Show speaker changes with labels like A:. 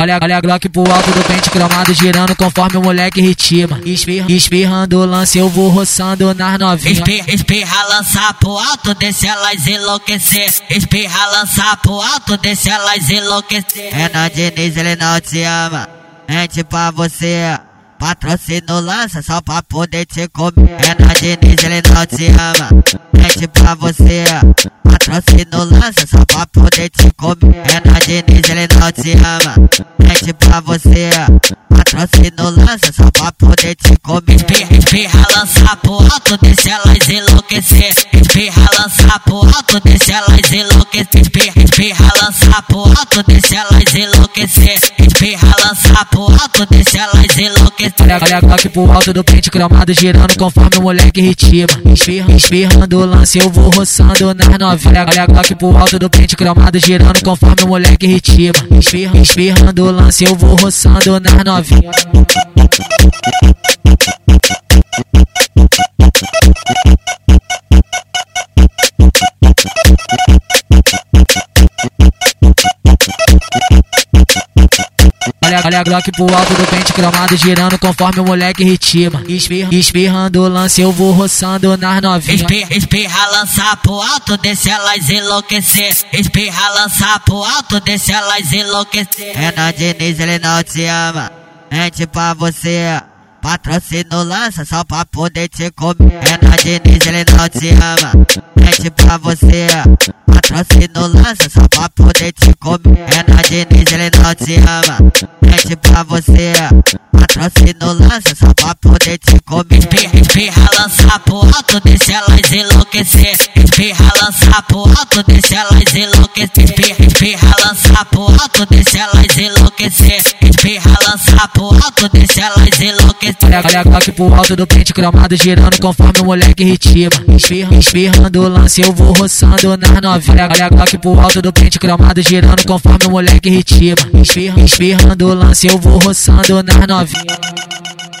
A: Olha, olha a Glock pro alto do pente cromado, girando conforme o moleque ritima. Espirra, espirrando o lance, eu vou roçando nas novinhas.
B: Espirra, espirra, lança pro alto, deixa elas enlouquecer. Espirra, lança pro alto, deixa elas enlouquecer. Renan Diniz, ele não te ama, mente pra você. Patrocínio lança só pra poder te comer. Renan Diniz, ele não te ama, mente pra você. Patrocínio lança só pra poder te comer. Renan Diniz, ele não te ama, mente pra você. Patrocínio lança só pra poder te comer. Espirra, espirra, lança pro alto, deixa elas enlouquecer. Espirra, lança pro alto, deixa elas enlouquecer. Espirra, espirra, lança pro alto, deixa elas enlouquecer. Espirra, lança pro alto, deixa elas enlouquecer.
A: Olha, olha a pro alto do pente cromado, girando conforme o moleque ritima. Espirra, espirrando o lance, eu vou roçando nas novinhas. Olha a Glock pro alto do pente cromado, girando conforme o moleque ritima. Espirra, espirrando o lance, eu vou roçando nas novinhas. Olha, olha a Glock pro alto do pente cromado, girando conforme o moleque ritima. Espirra, espirrando o lance, eu vou roçando nas novinhas.
B: Espirra, espirra, lança pro alto, deixa elas enlouquecer. Espirra, lança pro alto, deixa elas enlouquecer. Renan Diniz, ele não te ama, mente pra você. Patrocínio lança só pra poder te comer. Renan Diniz, ele não te ama, mente pra você. Patrocínio lança só pra poder te comer. Renan Diniz, ele não te ama, mente pra você. Patrocínio lança só pra poder te comer. Espirra, espirra, lança pro alto, deixa elas enlouquecer. Espirra, lança pro alto, deixa elas enlouquecer. Espirra, espirra, lança pro alto, deixa elas enlouquecer. Espirra, lança pro alto, deixa elas enlouquecer.
A: Olha, olha a Glock pro alto do pente cromado, girando conforme o moleque ritima. Espirra, espirrando o lance, eu vou roçando nas novinhas. Olha, a Glock pro alto do pente cromado, girando conforme o moleque ritima. Espirra, espirrando o lance, eu vou roçando nas novinhas. Yeah.